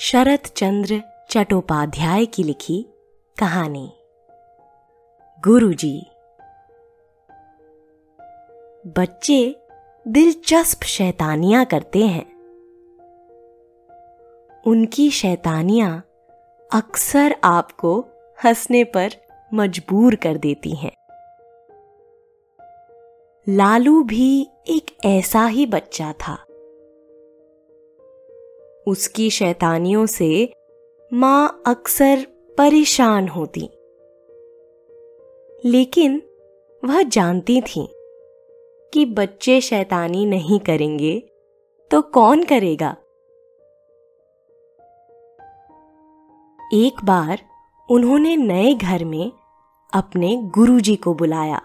शरत चंद्र चट्टोपाध्याय की लिखी कहानी। गुरुजी। बच्चे दिलचस्प शैतानियाँ करते हैं। उनकी शैतानियाँ अक्सर आपको हंसने पर मजबूर कर देती हैं। लालू भी एक ऐसा ही बच्चा था। उसकी शैतानियों से माँ अक्सर परेशान होती। लेकिन वह जानती थी कि बच्चे शैतानी नहीं करेंगे तो कौन करेगा। एक बार उन्होंने नए घर में अपने गुरुजी को बुलाया।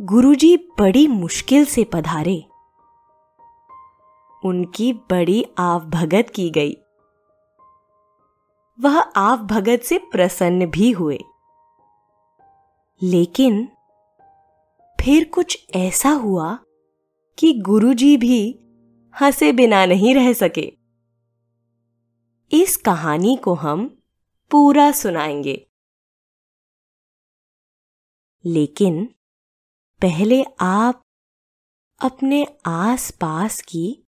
गुरुजी बड़ी मुश्किल से पधारे। उनकी बड़ी आव भगत की गई। वह आव भगत से प्रसन्न भी हुए। लेकिन फिर कुछ ऐसा हुआ कि गुरुजी भी हंसे बिना नहीं रह सके। इस कहानी को हम पूरा सुनाएँगे। लेकिन पहले आप अपने आसपास की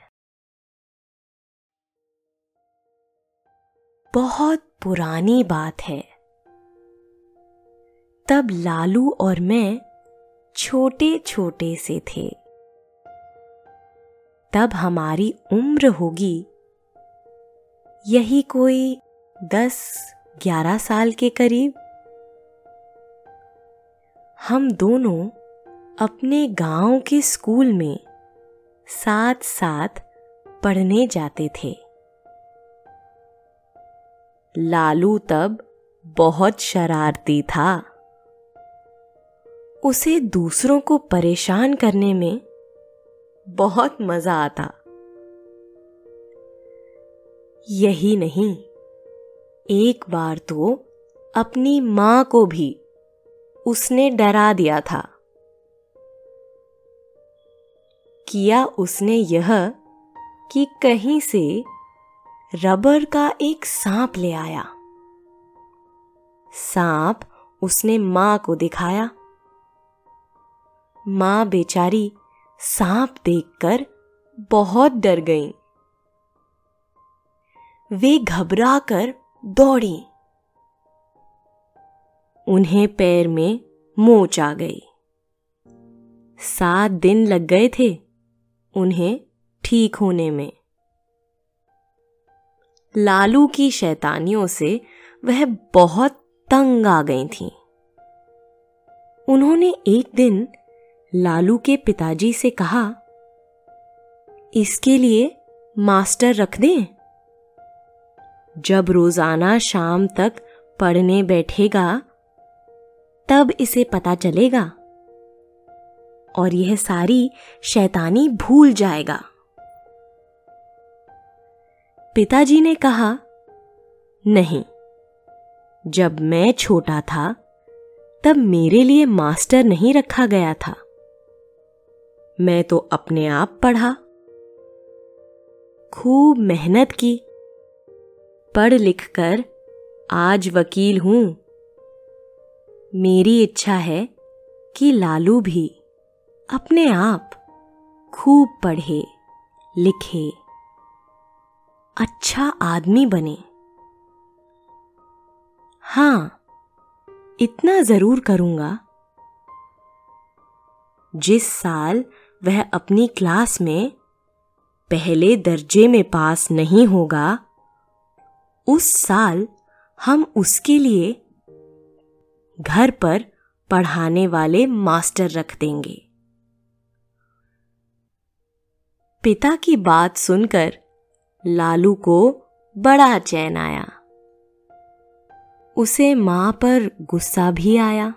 बहुत पुरानी बात है। तब लालू और मैं छोटे छोटे से थे। तब हमारी उम्र होगी। यही कोई दस ग्यारह साल के करीब। हम दोनों अपने गाँव के स्कूल में साथ साथ पढ़ने जाते थे। लालू तब बहुत शरारती था। उसे दूसरों को परेशान करने में बहुत मज़ा आता। यही नहीं, एक बार तो अपनी माँ को भी उसने डरा दिया था। किया उसने यह कि कहीं से रबर का एक सांप ले आया। सांप उसने माँ को दिखाया। माँ बेचारी सांप देखकर बहुत डर गई। वे घबरा कर दौड़ी। उन्हें पैर में मोच आ गई। सात दिन लग गए थे उन्हें ठीक होने में। लालू की शैतानियों से वह बहुत तंग आ गई थीं। उन्होंने एक दिन लालू के पिताजी से कहा, इसके लिए मास्टर रख दें जब रोज़ाना शाम तक पढ़ने बैठेगा, तब इसे पता चलेगा और यह सारी शैतानी भूल जाएगा पिताजी ने कहा, नहीं, जब मैं छोटा था, तब मेरे लिए मास्टर नहीं रखा गया था। मैं तो अपने आप पढ़ा, खूब मेहनत की, पढ़ लिख कर आज वकील हूँ। मेरी इच्छा है कि लालू भी अपने आप खूब पढ़े, लिखे अच्छा आदमी बने। हाँ, इतना ज़रूर करूँगा। जिस साल वह अपनी क्लास में पहले दर्जे में पास नहीं होगा, उस साल हम उसके लिए घर पर पढ़ाने वाले मास्टर रख देंगे। पिता की बात सुनकर लालू को बड़ा चैन आया। उसे माँ पर गुस्सा भी आया।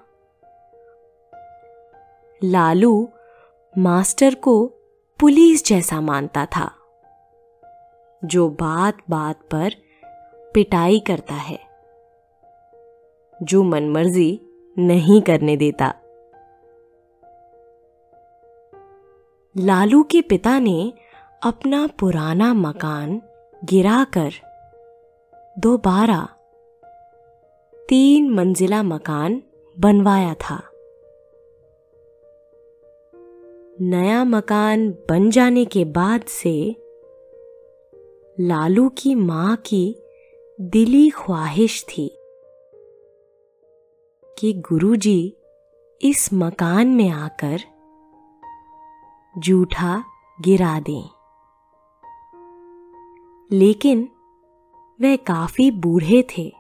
लालू मास्टर को पुलिस जैसा मानता था, जो बात बात पर पिटाई करता है, जो मनमर्जी नहीं करने देता। लालू के पिता ने अपना पुराना मकान गिराकर दोबारा तीन मंजिला मकान बनवाया था। नया मकान बन जाने के बाद से लालू की माँ की दिली ख्वाहिश थी कि गुरुजी इस मकान में आकर जूठा गिरा दें। लेकिन वह काफ़ी बूढ़े थे।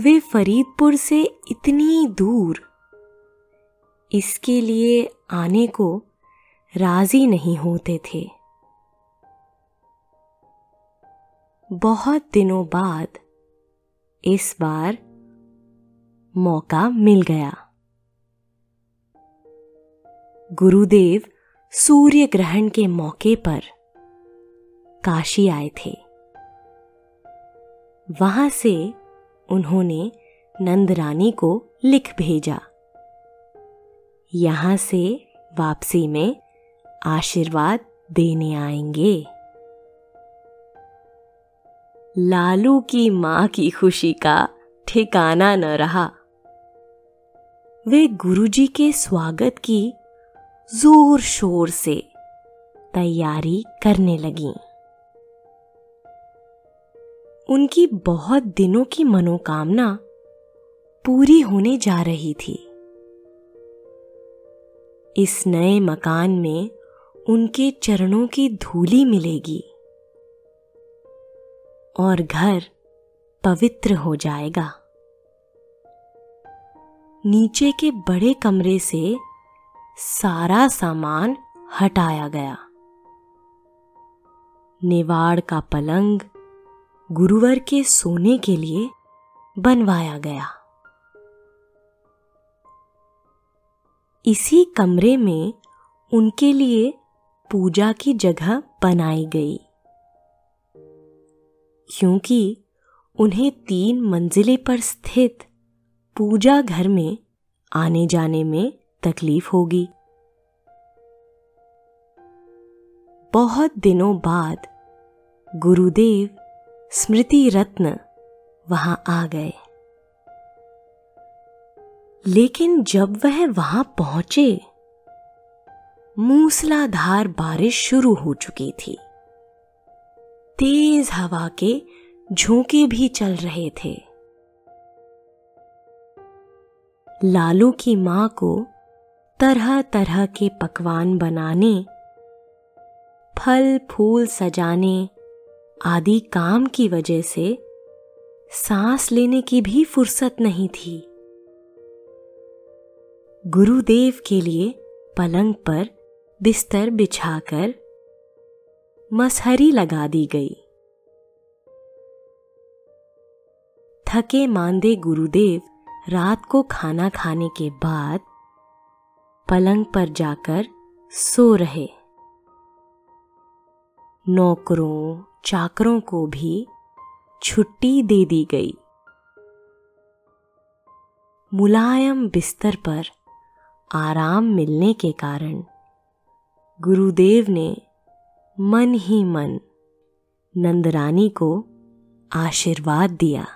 वे फरीदपुर से इतनी दूर इसके लिए आने को राज़ी नहीं होते थे। बहुत दिनों बाद इस बार मौका मिल गया। गुरुदेव सूर्य ग्रहण के मौके पर काशी आए थे। वहाँ से उन्होंने नंदरानी को लिख भेजा। यहाँ से वापसी में आशीर्वाद देने आएँगे। लालू की माँ की खुशी का ठिकाना न रहा। वे गुरुजी के स्वागत की ज़ोर शोर से तैयारी करने लगीं। उनकी बहुत दिनों की मनोकामना पूरी होने जा रही थी। इस नए मकान में उनके चरणों की धूली मिलेगी और घर पवित्र हो जाएगा। नीचे के बड़े कमरे से सारा सामान हटाया गया। निवाड़ का पलंग गुरुवर के सोने के लिए बनवाया गया। इसी कमरे में उनके लिए पूजा की जगह बनाई गई, क्योंकि उन्हें तीन मंजिले पर स्थित पूजा घर में आने जाने में तकलीफ़ होगी। बहुत दिनों बाद गुरुदेव स्मृति रत्न वहाँ आ गए। लेकिन जब वह वहाँ पहुँचे, मूसलाधार बारिश शुरू हो चुकी थी। तेज हवा के झोंके भी चल रहे थे। लालू की माँ को तरह तरह के पकवान बनाने फल फूल सजाने आदि काम की वजह से सांस लेने की भी फुर्सत नहीं थी। गुरुदेव के लिए पलंग पर बिस्तर बिछाकर मसहरी लगा दी गई। थके मांदे गुरुदेव रात को खाना खाने के बाद पलंग पर जाकर सो रहे। नौकरों चाकरों को भी छुट्टी दे दी गई। मुलायम बिस्तर पर आराम मिलने के कारण गुरुदेव ने मन ही मन नंदरानी को आशीर्वाद दिया।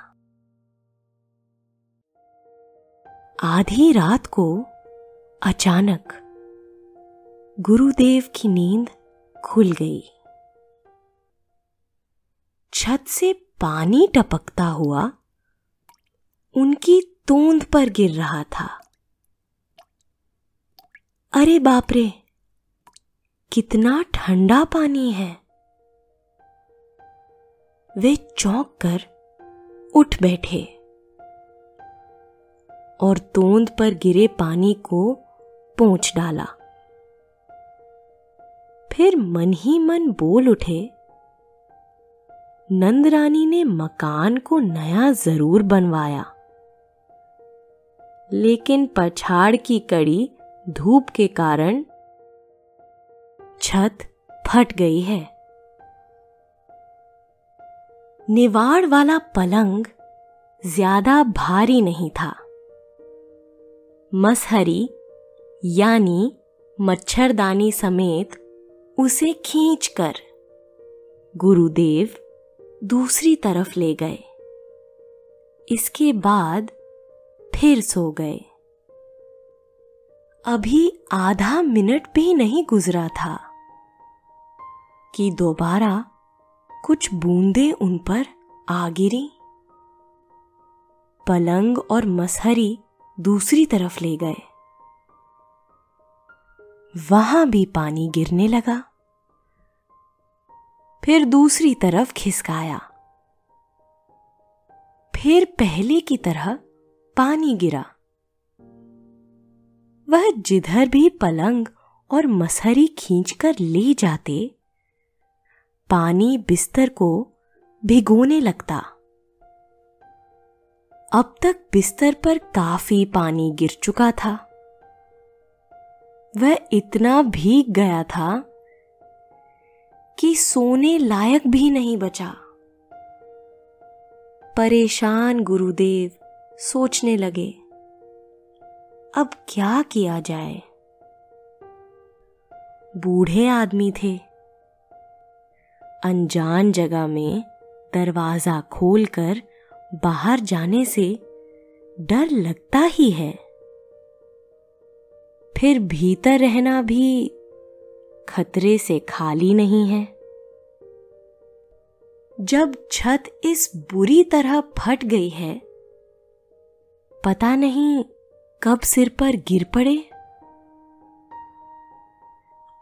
आधी रात को अचानक गुरुदेव की नींद खुल गई। छत से पानी टपकता हुआ उनकी तोंद पर गिर रहा था। अरे बाप रे, कितना ठंडा पानी है। वे चौंक कर उठ बैठे और तोंद पर गिरे पानी को पहुँच डाला। फिर मन ही मन बोल उठे नंदरानी ने मकान को नया ज़रूर बनवाया। लेकिन पछाड़ की कड़ी धूप के कारण छत फट गई है। निवाड़ वाला पलंग ज़्यादा भारी नहीं था। मसहरी यानी मच्छरदानी समेत उसे खींचकर गुरुदेव दूसरी तरफ़ ले गए। इसके बाद फिर सो गए। अभी आधा मिनट भी नहीं गुजरा था कि दोबारा कुछ बूंदे उन पर आ गिरी। पलंग और मसहरी दूसरी तरफ़ ले गए। वहाँ भी पानी गिरने लगा। फिर दूसरी तरफ़ खिसकाया। फिर पहले की तरह पानी गिरा। वह जिधर भी पलंग और मसहरी खींचकर ले जाते, पानी बिस्तर को भिगोने लगता। अब तक बिस्तर पर काफ़ी पानी गिर चुका था। वह इतना भीग गया था कि सोने लायक भी नहीं बचा। परेशान गुरुदेव सोचने लगे, अब क्या किया जाए? बूढ़े आदमी थे। अनजान जगह में दरवाज़ा खोलकर बाहर जाने से डर लगता ही है। फिर भीतर रहना भी खतरे से खाली नहीं है। जब छत इस बुरी तरह फट गई है, पता नहीं कब सिर पर गिर पड़े।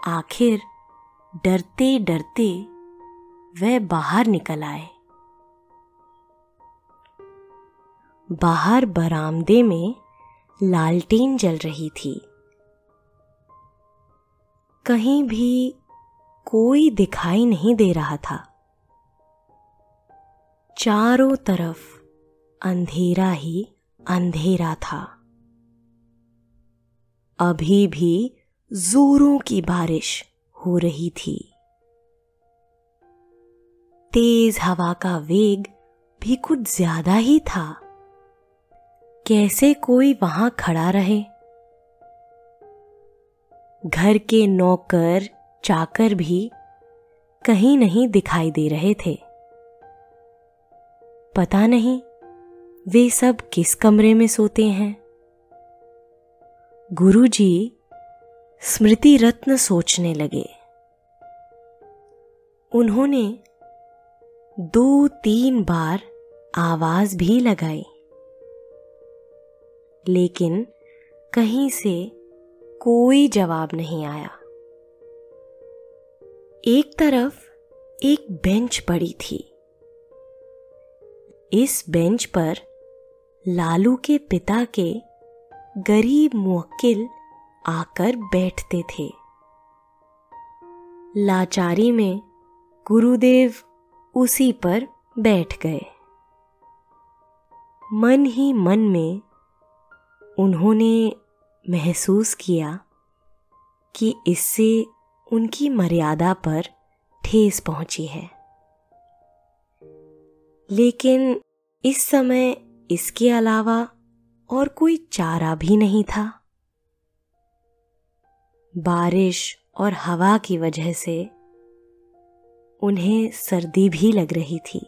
आखिर डरते डरते वह बाहर निकल आए। बाहर बरामदे में लालटेन जल रही थी। कहीं भी कोई दिखाई नहीं दे रहा था। चारों तरफ़ अंधेरा ही अंधेरा था। अभी भी जोरों की बारिश हो रही थी। तेज हवा का वेग भी कुछ ज़्यादा ही था। कैसे कोई वहाँ खड़ा रहे? घर के नौकर चाकर भी कहीं नहीं दिखाई दे रहे थे। पता नहीं वे सब किस कमरे में सोते हैं। गुरुजी स्मृति रत्न सोचने लगे। उन्होंने दो तीन बार आवाज़ भी लगाई। लेकिन कहीं से कोई जवाब नहीं आया। एक तरफ़ एक बेंच पड़ी थी। इस बेंच पर लालू के पिता के गरीब मुवक्किल आकर बैठते थे। लाचारी में गुरुदेव उसी पर बैठ गए। मन ही मन में उन्होंने महसूस किया कि इससे उनकी मर्यादा पर ठेस पहुँची है। लेकिन इस समय इसके अलावा और कोई चारा भी नहीं था। बारिश और हवा की वजह से उन्हें सर्दी भी लग रही थी।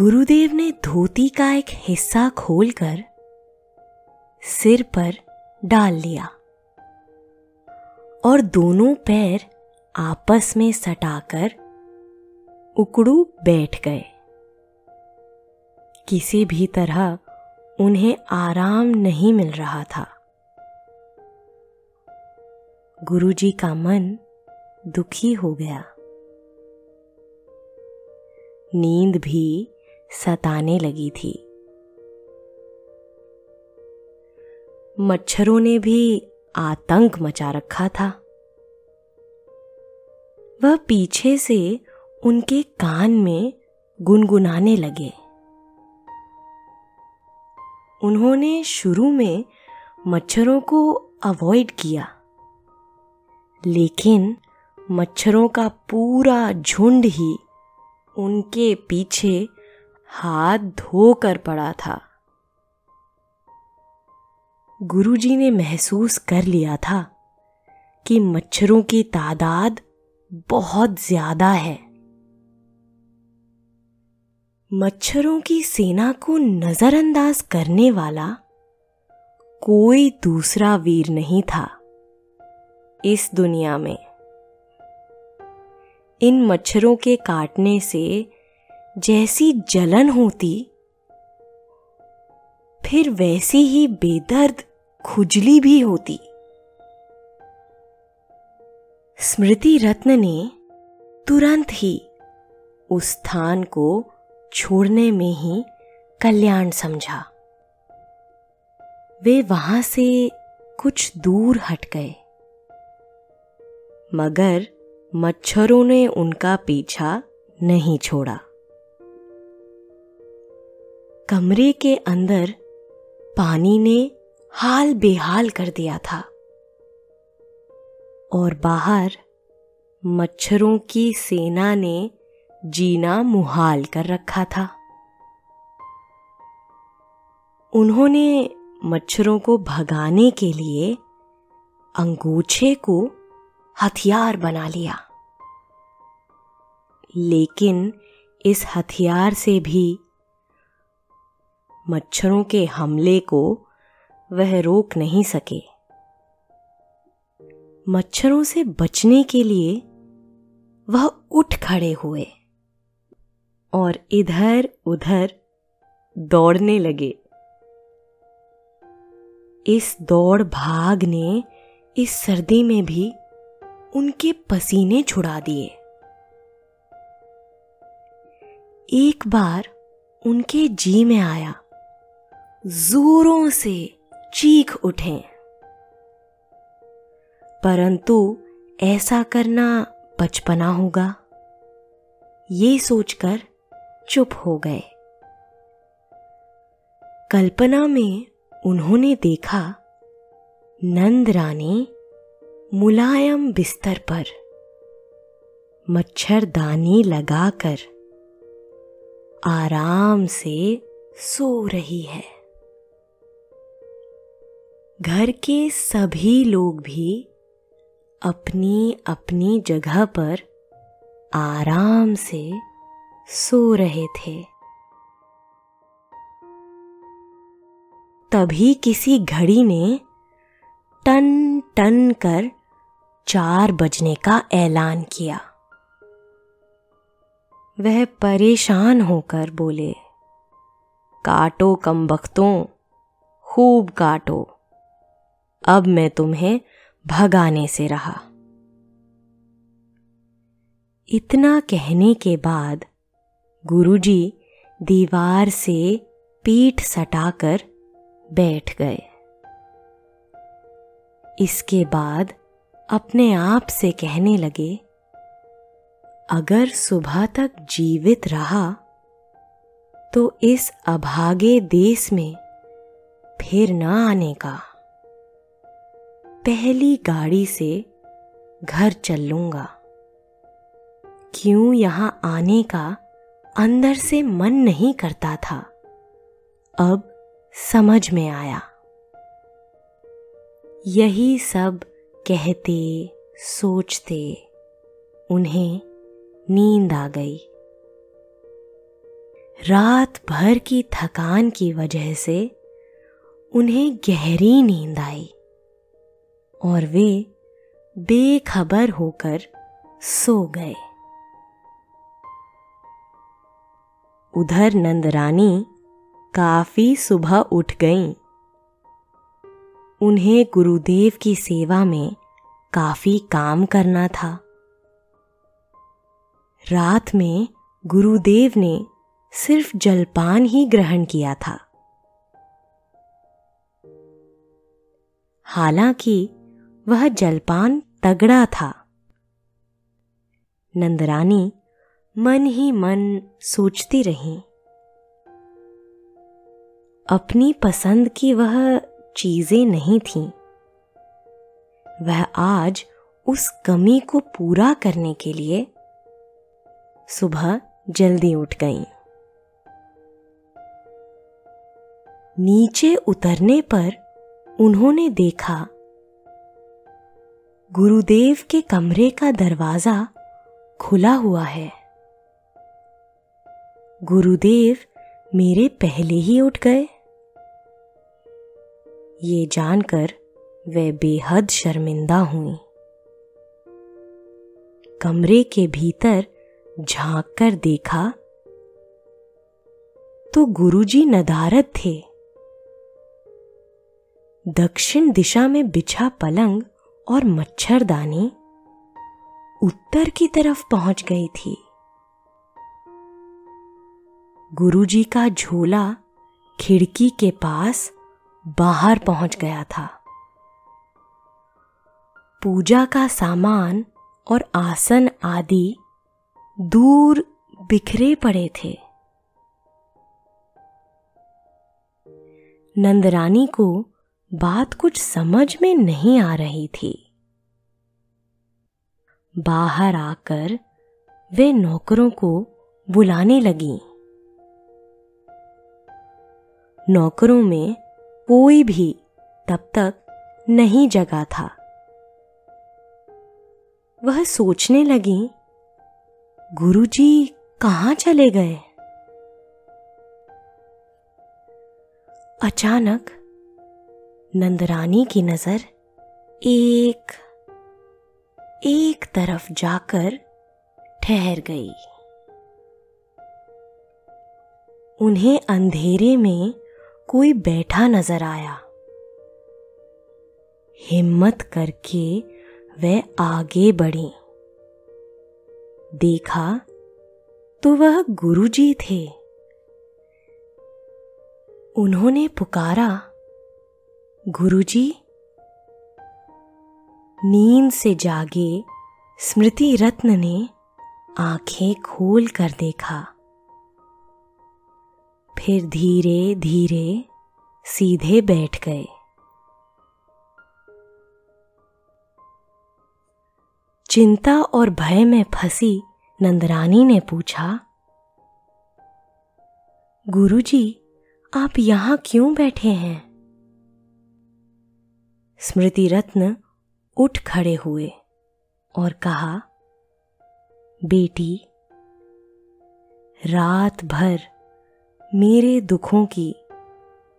गुरुदेव ने धोती का एक हिस्सा खोलकर सिर पर डाल लिया और दोनों पैर आपस में सटाकर उकड़ू बैठ गए। किसी भी तरह उन्हें आराम नहीं मिल रहा था। गुरुजी का मन दुखी हो गया। नींद भी सताने लगी थी। मच्छरों ने भी आतंक मचा रखा था। वह पीछे से उनके कान में गुनगुनाने लगे। उन्होंने शुरू में मच्छरों को अवॉइड किया, लेकिन मच्छरों का पूरा झुंड ही उनके पीछे हाथ धोकर पड़ा था। गुरुजी ने महसूस कर लिया था कि मच्छरों की तादाद बहुत ज़्यादा है। मच्छरों की सेना को नजरअंदाज करने वाला कोई दूसरा वीर नहीं था इस दुनिया में। इन मच्छरों के काटने से जैसी जलन होती, फिर वैसी ही बेदर्द खुजली भी होती। स्मृति रत्न ने तुरंत ही उस स्थान को छोड़ने में ही कल्याण समझा। वे वहाँ से कुछ दूर हट गए। मगर मच्छरों ने उनका पीछा नहीं छोड़ा। कमरे के अंदर पानी ने हाल बेहाल कर दिया था और बाहर मच्छरों की सेना ने जीना मुहाल कर रखा था। उन्होंने मच्छरों को भगाने के लिए अंगूछे को हथियार बना लिया। लेकिन इस हथियार से भी मच्छरों के हमले को वह रोक नहीं सके। मच्छरों से बचने के लिए वह उठ खड़े हुए और इधर उधर दौड़ने लगे। इस दौड़ भाग ने इस सर्दी में भी उनके पसीने छुड़ा दिए। एक बार उनके जी में आया। जोरों से चीख उठे। परंतु ऐसा करना बचपना होगा। ये सोचकर चुप हो गए। कल्पना में उन्होंने देखा, नंद रानी मुलायम बिस्तर पर मच्छरदानी लगाकर आराम से सो रही है। घर के सभी लोग भी अपनी अपनी जगह पर आराम से सो रहे थे। तभी किसी घड़ी ने टन टन कर चार बजने का ऐलान किया। वह परेशान होकर बोले, काटो कम खूब काटो। अब मैं तुम्हें भगाने से रहा। इतना कहने के बाद गुरुजी दीवार से पीठ सटाकर बैठ गए। इसके बाद अपने आप से कहने लगे, अगर सुबह तक जीवित रहा तो इस अभागे देश में फिर न आने का। पहली गाड़ी से घर चल लूँगा। क्यों यहाँ आने का अंदर से मन नहीं करता था। अब समझ में आया। यही सब कहते, सोचते, उन्हें नींद आ गई। रात भर की थकान की वजह से उन्हें गहरी नींद आई। और वे बेखबर होकर सो गए। उधर नंदरानी काफ़ी सुबह उठ गईं। उन्हें गुरुदेव की सेवा में काफ़ी काम करना था। रात में गुरुदेव ने सिर्फ़ जलपान ही ग्रहण किया था। हालाँकि वह जलपान तगड़ा था। नंदरानी मन ही मन सोचती रही। अपनी पसंद की वह चीज़ें नहीं थीं। वह आज उस कमी को पूरा करने के लिए सुबह जल्दी उठ गई। नीचे उतरने पर उन्होंने देखा गुरुदेव के कमरे का दरवाज़ा खुला हुआ है। गुरुदेव मेरे पहले ही उठ गए। ये जानकर वे बेहद शर्मिंदा हुई। कमरे के भीतर झाँक कर देखा तो गुरुजी नदारत थे। दक्षिण दिशा में बिछा पलंग और मच्छरदानी उत्तर की तरफ़ पहुँच गई थी। गुरुजी का झोला खिड़की के पास बाहर पहुँच गया था। पूजा का सामान और आसन आदि दूर बिखरे पड़े थे। नंदरानी को बात कुछ समझ में नहीं आ रही थी। बाहर आकर वे नौकरों को बुलाने लगी। नौकरों में कोई भी तब तक नहीं जगा था। वह सोचने लगी, गुरुजी कहाँ चले गए? अचानक नंदरानी की नज़र एक एक तरफ़ जाकर ठहर गई। उन्हें अंधेरे में कोई बैठा नज़र आया। हिम्मत करके वह आगे बढ़ी। देखा तो वह गुरुजी थे। उन्होंने पुकारा गुरुजी, नींद से जागे स्मृति रत्न ने आँखें खोल कर देखा। फिर धीरे धीरे सीधे बैठ गए। चिंता और भय में फंसी नंदरानी ने पूछा, गुरुजी, आप यहाँ क्यों बैठे हैं? स्मृति रत्न उठ खड़े हुए और कहा, बेटी, रात भर मेरे दुखों की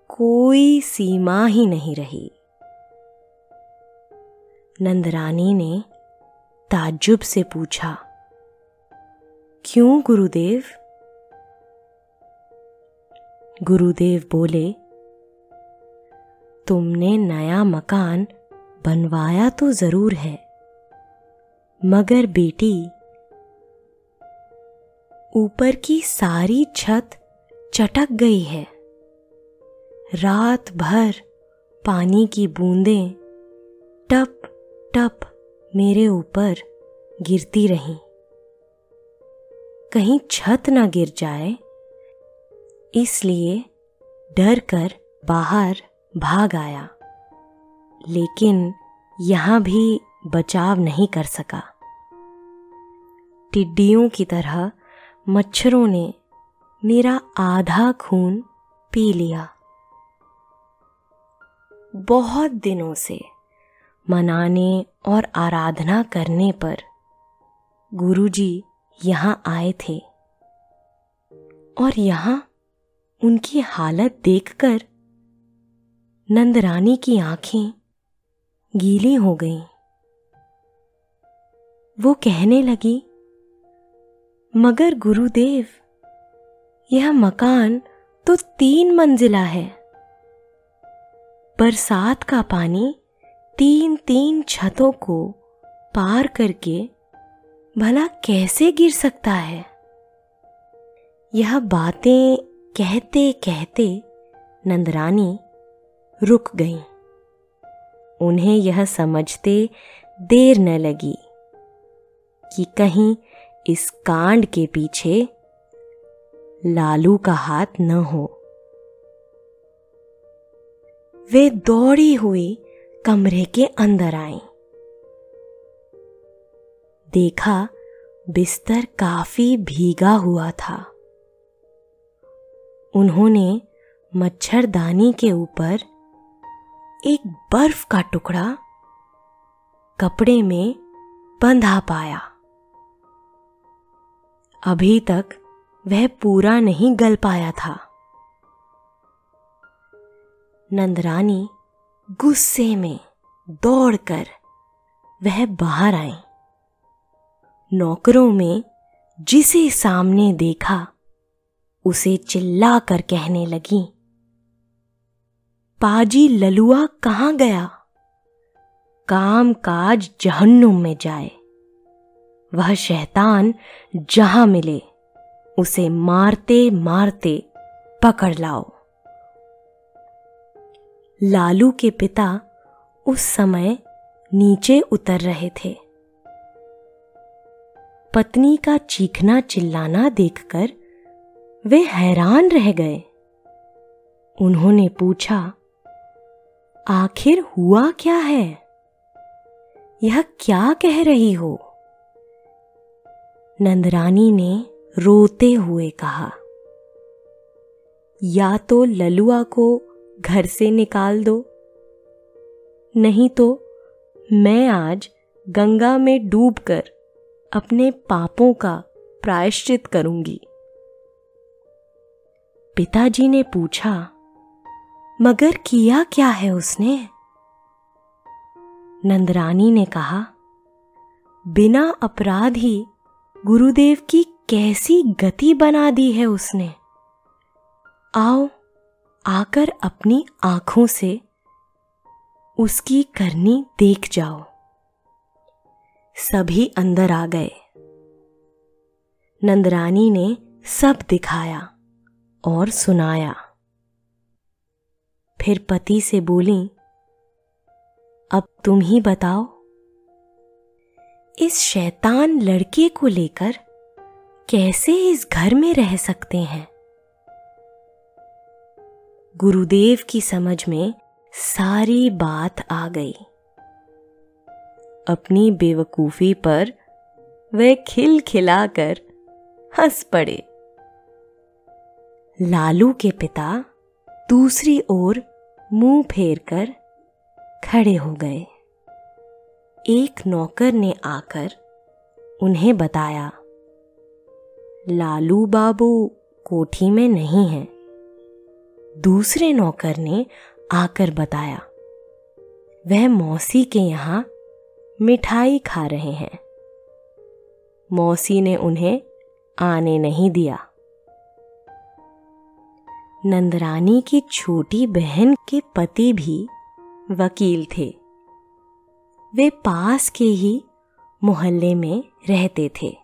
कोई सीमा ही नहीं रही। नंदरानी ने ताज्जुब से पूछा, क्यों गुरुदेव? गुरुदेव बोले तुमने नया मकान बनवाया तो ज़रूर है। मगर बेटी, ऊपर की सारी छत चटक गई है। रात भर पानी की बूंदें टप टप मेरे ऊपर गिरती रहीं। कहीं छत ना गिर जाए, इसलिए डर कर बाहर भाग आया। लेकिन यहाँ भी बचाव नहीं कर सका। टिड्डियों की तरह मच्छरों ने मेरा आधा खून पी लिया। बहुत दिनों से मनाने और आराधना करने पर गुरुजी यहाँ आए थे और यहाँ उनकी हालत देखकर नंदरानी की आँखें गीली हो गईं। वो कहने लगी, मगर गुरुदेव, यह मकान तो तीन मंजिला है बरसात का पानी तीन तीन छतों को पार करके भला कैसे गिर सकता है यह बातें कहते कहते नंदरानी रुक गईं। उन्हें यह समझते देर न लगी कि कहीं इस कांड के पीछे लालू का हाथ न हो वे दौड़ी हुई कमरे के अंदर आईं। देखा बिस्तर काफ़ी भीगा हुआ था उन्होंने मच्छरदानी के ऊपर एक बर्फ़ का टुकड़ा कपड़े में बंधा पाया। अभी तक वह पूरा नहीं गल पाया था। नंदरानी गुस्से में दौड़कर वह बाहर आई। नौकरों में जिसे सामने देखा, उसे चिल्ला कर कहने लगी पाजी ललुआ कहाँ गया? काम काज जहन्नुम में जाए। वह शैतान जहाँ मिले, उसे मारते मारते पकड़ लाओ। लालू के पिता उस समय नीचे उतर रहे थे। पत्नी का चीखना चिल्लाना देखकर वे हैरान रह गए। उन्होंने पूछा आखिर हुआ क्या है? यह क्या कह रही हो? नंदरानी ने रोते हुए कहा, या तो ललुआ को घर से निकाल दो, नहीं तो मैं आज गंगा में डूबकर अपने पापों का प्रायश्चित करूँगी। पिताजी ने पूछा मगर किया क्या है उसने? नंदरानी ने कहा, बिना अपराध ही गुरुदेव की कैसी गति बना दी है उसने। आओ, आकर अपनी आँखों से उसकी करनी देख जाओ। सभी अंदर आ गए। नंदरानी ने सब दिखाया और सुनाया। फिर पति से बोली, अब तुम ही बताओ, इस शैतान लड़के को लेकर कैसे इस घर में रह सकते हैं? गुरुदेव की समझ में सारी बात आ गई। अपनी बेवकूफ़ी पर वे खिल खिलाकर हंस पड़े। लालू के पिता दूसरी ओर मुँह फेर कर खड़े हो गए। एक नौकर ने आकर उन्हें बताया, लालू बाबू कोठी में नहीं है। दूसरे नौकर ने आकर बताया, वह मौसी के यहाँ मिठाई खा रहे हैं। मौसी ने उन्हें आने नहीं दिया। नंदरानी की छोटी बहन के पति भी वकील थे। वे पास के ही मोहल्ले में रहते थे।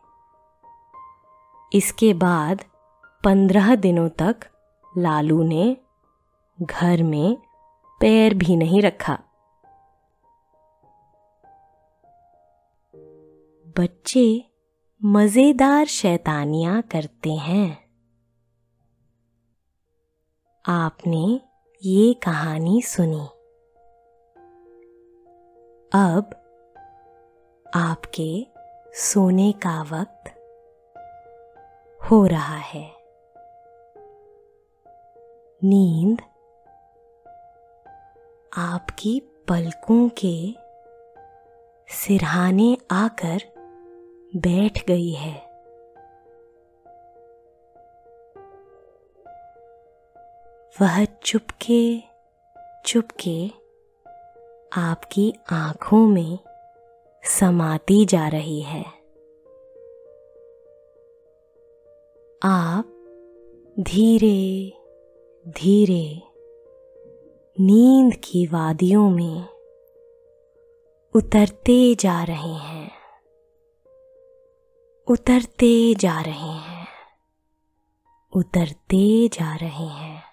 इसके बाद पंद्रह दिनों तक लालू ने घर में पैर भी नहीं रखा। बच्चे मज़ेदार शैतानियाँ करते हैं। आपने ये कहानी सुनी। अब आपके सोने का वक्त हो रहा है। नींद आपकी पलकों के सिरहाने आकर बैठ गई है। वह चुपके चुपके आपकी आँखों में समाती जा रही है। आप धीरे धीरे नींद की वादियों में उतरते जा रहे हैं। उतरते जा रहे हैं। उतरते जा रहे हैं।